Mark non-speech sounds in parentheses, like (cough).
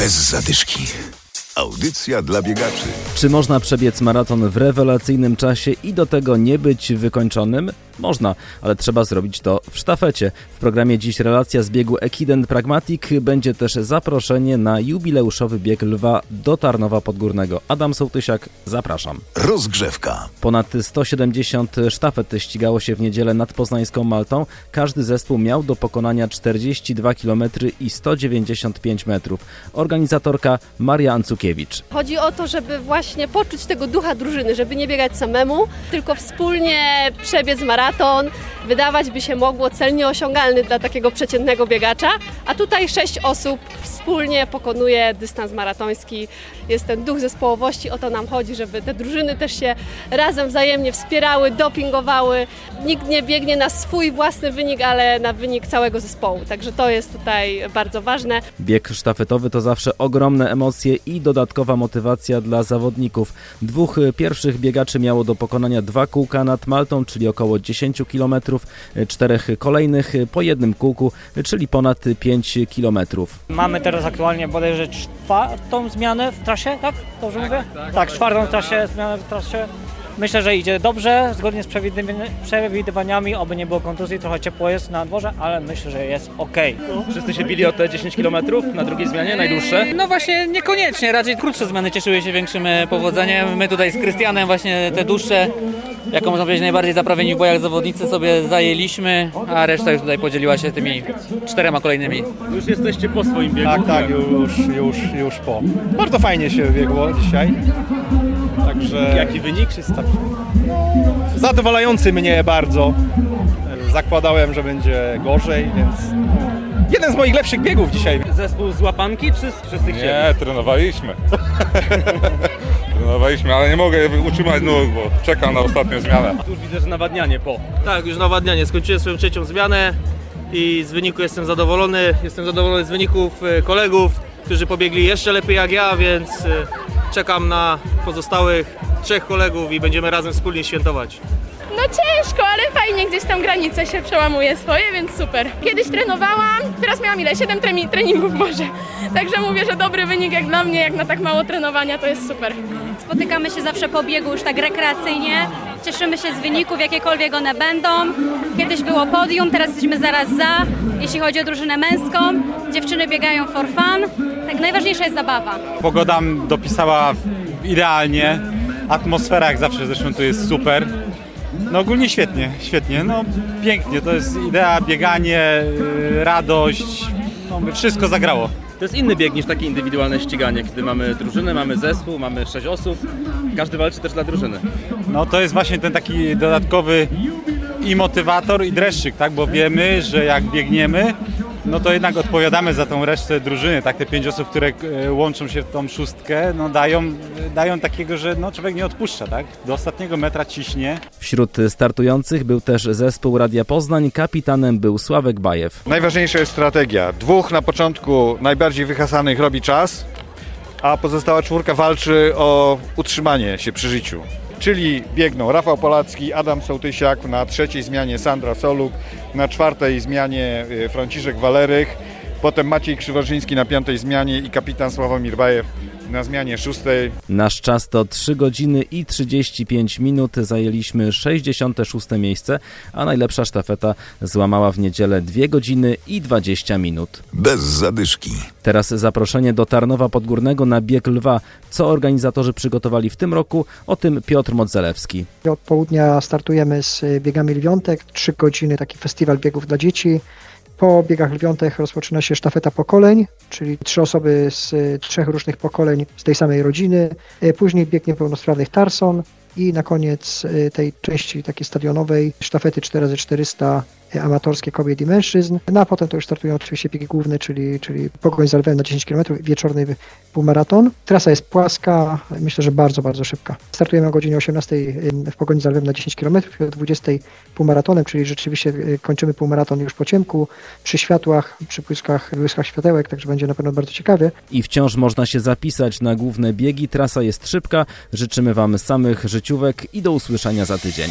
Bez zadyszki. Audycja dla biegaczy. Czy można przebiec maraton w rewelacyjnym czasie i do tego nie być wykończonym? Można, ale trzeba zrobić to w sztafecie. W programie dziś relacja z biegu Ekiden Pragmatic będzie też zaproszenie na jubileuszowy bieg lwa do Tarnowa Podgórnego. Adam Sołtysiak, zapraszam. Rozgrzewka. Ponad 170 sztafet ścigało się w niedzielę nad Poznańską Maltą. Każdy zespół miał do pokonania 42 km i 195 metrów. Organizatorka Maria Ancukiewicz. Chodzi o to, żeby właśnie poczuć tego ducha drużyny, żeby nie biegać samemu, tylko wspólnie przebiec maraton maraton wydawać by się mogło cel nieosiągalny dla takiego przeciętnego biegacza, a tutaj sześć osób wspólnie pokonuje dystans maratoński. Jest ten duch zespołowości, o to nam chodzi, żeby te drużyny też się razem wzajemnie wspierały, dopingowały. Nikt nie biegnie na swój własny wynik, ale na wynik całego zespołu. Także to jest tutaj bardzo ważne. Bieg sztafetowy to zawsze ogromne emocje i dodatkowa motywacja dla zawodników. Dwóch pierwszych biegaczy miało do pokonania dwa kółka nad Maltą, czyli około 10 km, czterech kolejnych po jednym kółku, czyli ponad 5 km. Mamy teraz aktualnie bodajże czwartą zmianę w trasie, tak? Dobrze tak, mówię? Tak, tak czwartą trasie, zmianę w trasie. Myślę, że idzie dobrze, zgodnie z przewidywaniami, oby nie było kontuzji, trochę ciepło jest na dworze, ale myślę, że jest ok. Wszyscy się bili o te 10 km na drugiej zmianie, najdłuższe? No właśnie niekoniecznie, raczej krótsze zmiany cieszyły się większym e, powodzeniem. My tutaj z Krystianem właśnie te dłuższe, jako można powiedzieć najbardziej zaprawieni w bojach zawodnicy sobie zajęliśmy, a reszta już tutaj podzieliła się tymi czterema kolejnymi. Już jesteście po swoim biegu? Tak, tak, już, już, już po. Bardzo fajnie się biegło dzisiaj. Także... Jaki wynik? Zadowalający mnie bardzo. Zakładałem, że będzie gorzej, więc jeden z moich lepszych biegów dzisiaj. Zespół z łapanki czy wszyscy chcieli? Nie, trenowaliśmy. (laughs) trenowaliśmy, ale nie mogę utrzymać nóg, bo czekam na ostatnią zmianę. Tu już widzę, że nawadnianie po. Tak, już nawadnianie. Skończyłem swoją trzecią zmianę i z wyniku jestem zadowolony. Jestem zadowolony z wyników e, kolegów, którzy pobiegli jeszcze lepiej jak ja, więc e, czekam na pozostałych trzech kolegów i będziemy razem wspólnie świętować. No ciężko, ale fajnie gdzieś tam granice się przełamuje swoje, więc super. Kiedyś trenowałam, teraz miałam ile? 7 treningów może. Także mówię, że dobry wynik jak dla mnie, jak na tak mało trenowania, to jest super. Spotykamy się zawsze po biegu już tak rekreacyjnie. Cieszymy się z wyników, jakiekolwiek one będą. Kiedyś było podium, teraz jesteśmy zaraz za. Jeśli chodzi o drużynę męską, dziewczyny biegają for fun. Tak najważniejsza jest zabawa. Pogoda dopisała idealnie. Atmosfera jak zawsze zresztą tu jest super. No ogólnie świetnie, świetnie, no pięknie, to jest idea, bieganie, y, radość, no, wszystko zagrało. To jest inny bieg niż takie indywidualne ściganie, kiedy mamy drużynę, mamy zespół, mamy sześć osób, każdy walczy też dla drużyny. No to jest właśnie ten taki dodatkowy i motywator i dreszczyk, tak, bo wiemy, że jak biegniemy, no to jednak odpowiadamy za tą resztę drużyny, tak, te pięć osób, które e, łączą się w tą szóstkę, no dają, dają takiego, że no człowiek nie odpuszcza, tak, do ostatniego metra ciśnie. Wśród startujących był też zespół Radia Poznań, kapitanem był Sławek Bajew. Najważniejsza jest strategia. Dwóch na początku najbardziej wyhasanych robi czas, a pozostała czwórka walczy o utrzymanie się przy życiu czyli biegną Rafał Polacki, Adam Sołtysiak, na trzeciej zmianie Sandra Soluk, na czwartej zmianie y, Franciszek Walerych, potem Maciej Krzywożyński na piątej zmianie i kapitan Sławomir Bajew na zmianie szóstej. Nasz czas to 3 godziny i 35 minut. Zajęliśmy 66 miejsce, a najlepsza sztafeta złamała w niedzielę 2 godziny i 20 minut. Bez zadyszki. Teraz zaproszenie do Tarnowa Podgórnego na bieg lwa. Co organizatorzy przygotowali w tym roku? O tym Piotr Modzelewski. Od południa startujemy z biegami lwiątek. 3 godziny taki festiwal biegów dla dzieci. Po biegach lwiątek rozpoczyna się sztafeta pokoleń, czyli trzy osoby z trzech różnych pokoleń z tej samej rodziny. Później bieg niepełnosprawnych Tarson i na koniec tej części takiej stadionowej sztafety 4x400 amatorskie kobiet i mężczyzn. No a potem to już startują oczywiście biegi główne, czyli, czyli pogoń za lwem na 10 km, wieczorny półmaraton. Trasa jest płaska, myślę, że bardzo, bardzo szybka. Startujemy o godzinie 18 w pogoni za lwem na 10 km, o 20 półmaratonem, czyli rzeczywiście y, kończymy półmaraton już po ciemku, przy światłach, przy błyskach, błyskach światełek, także będzie na pewno bardzo ciekawie. I wciąż można się zapisać na główne biegi. Trasa jest szybka. Życzymy Wam samych życiówek i do usłyszenia za tydzień.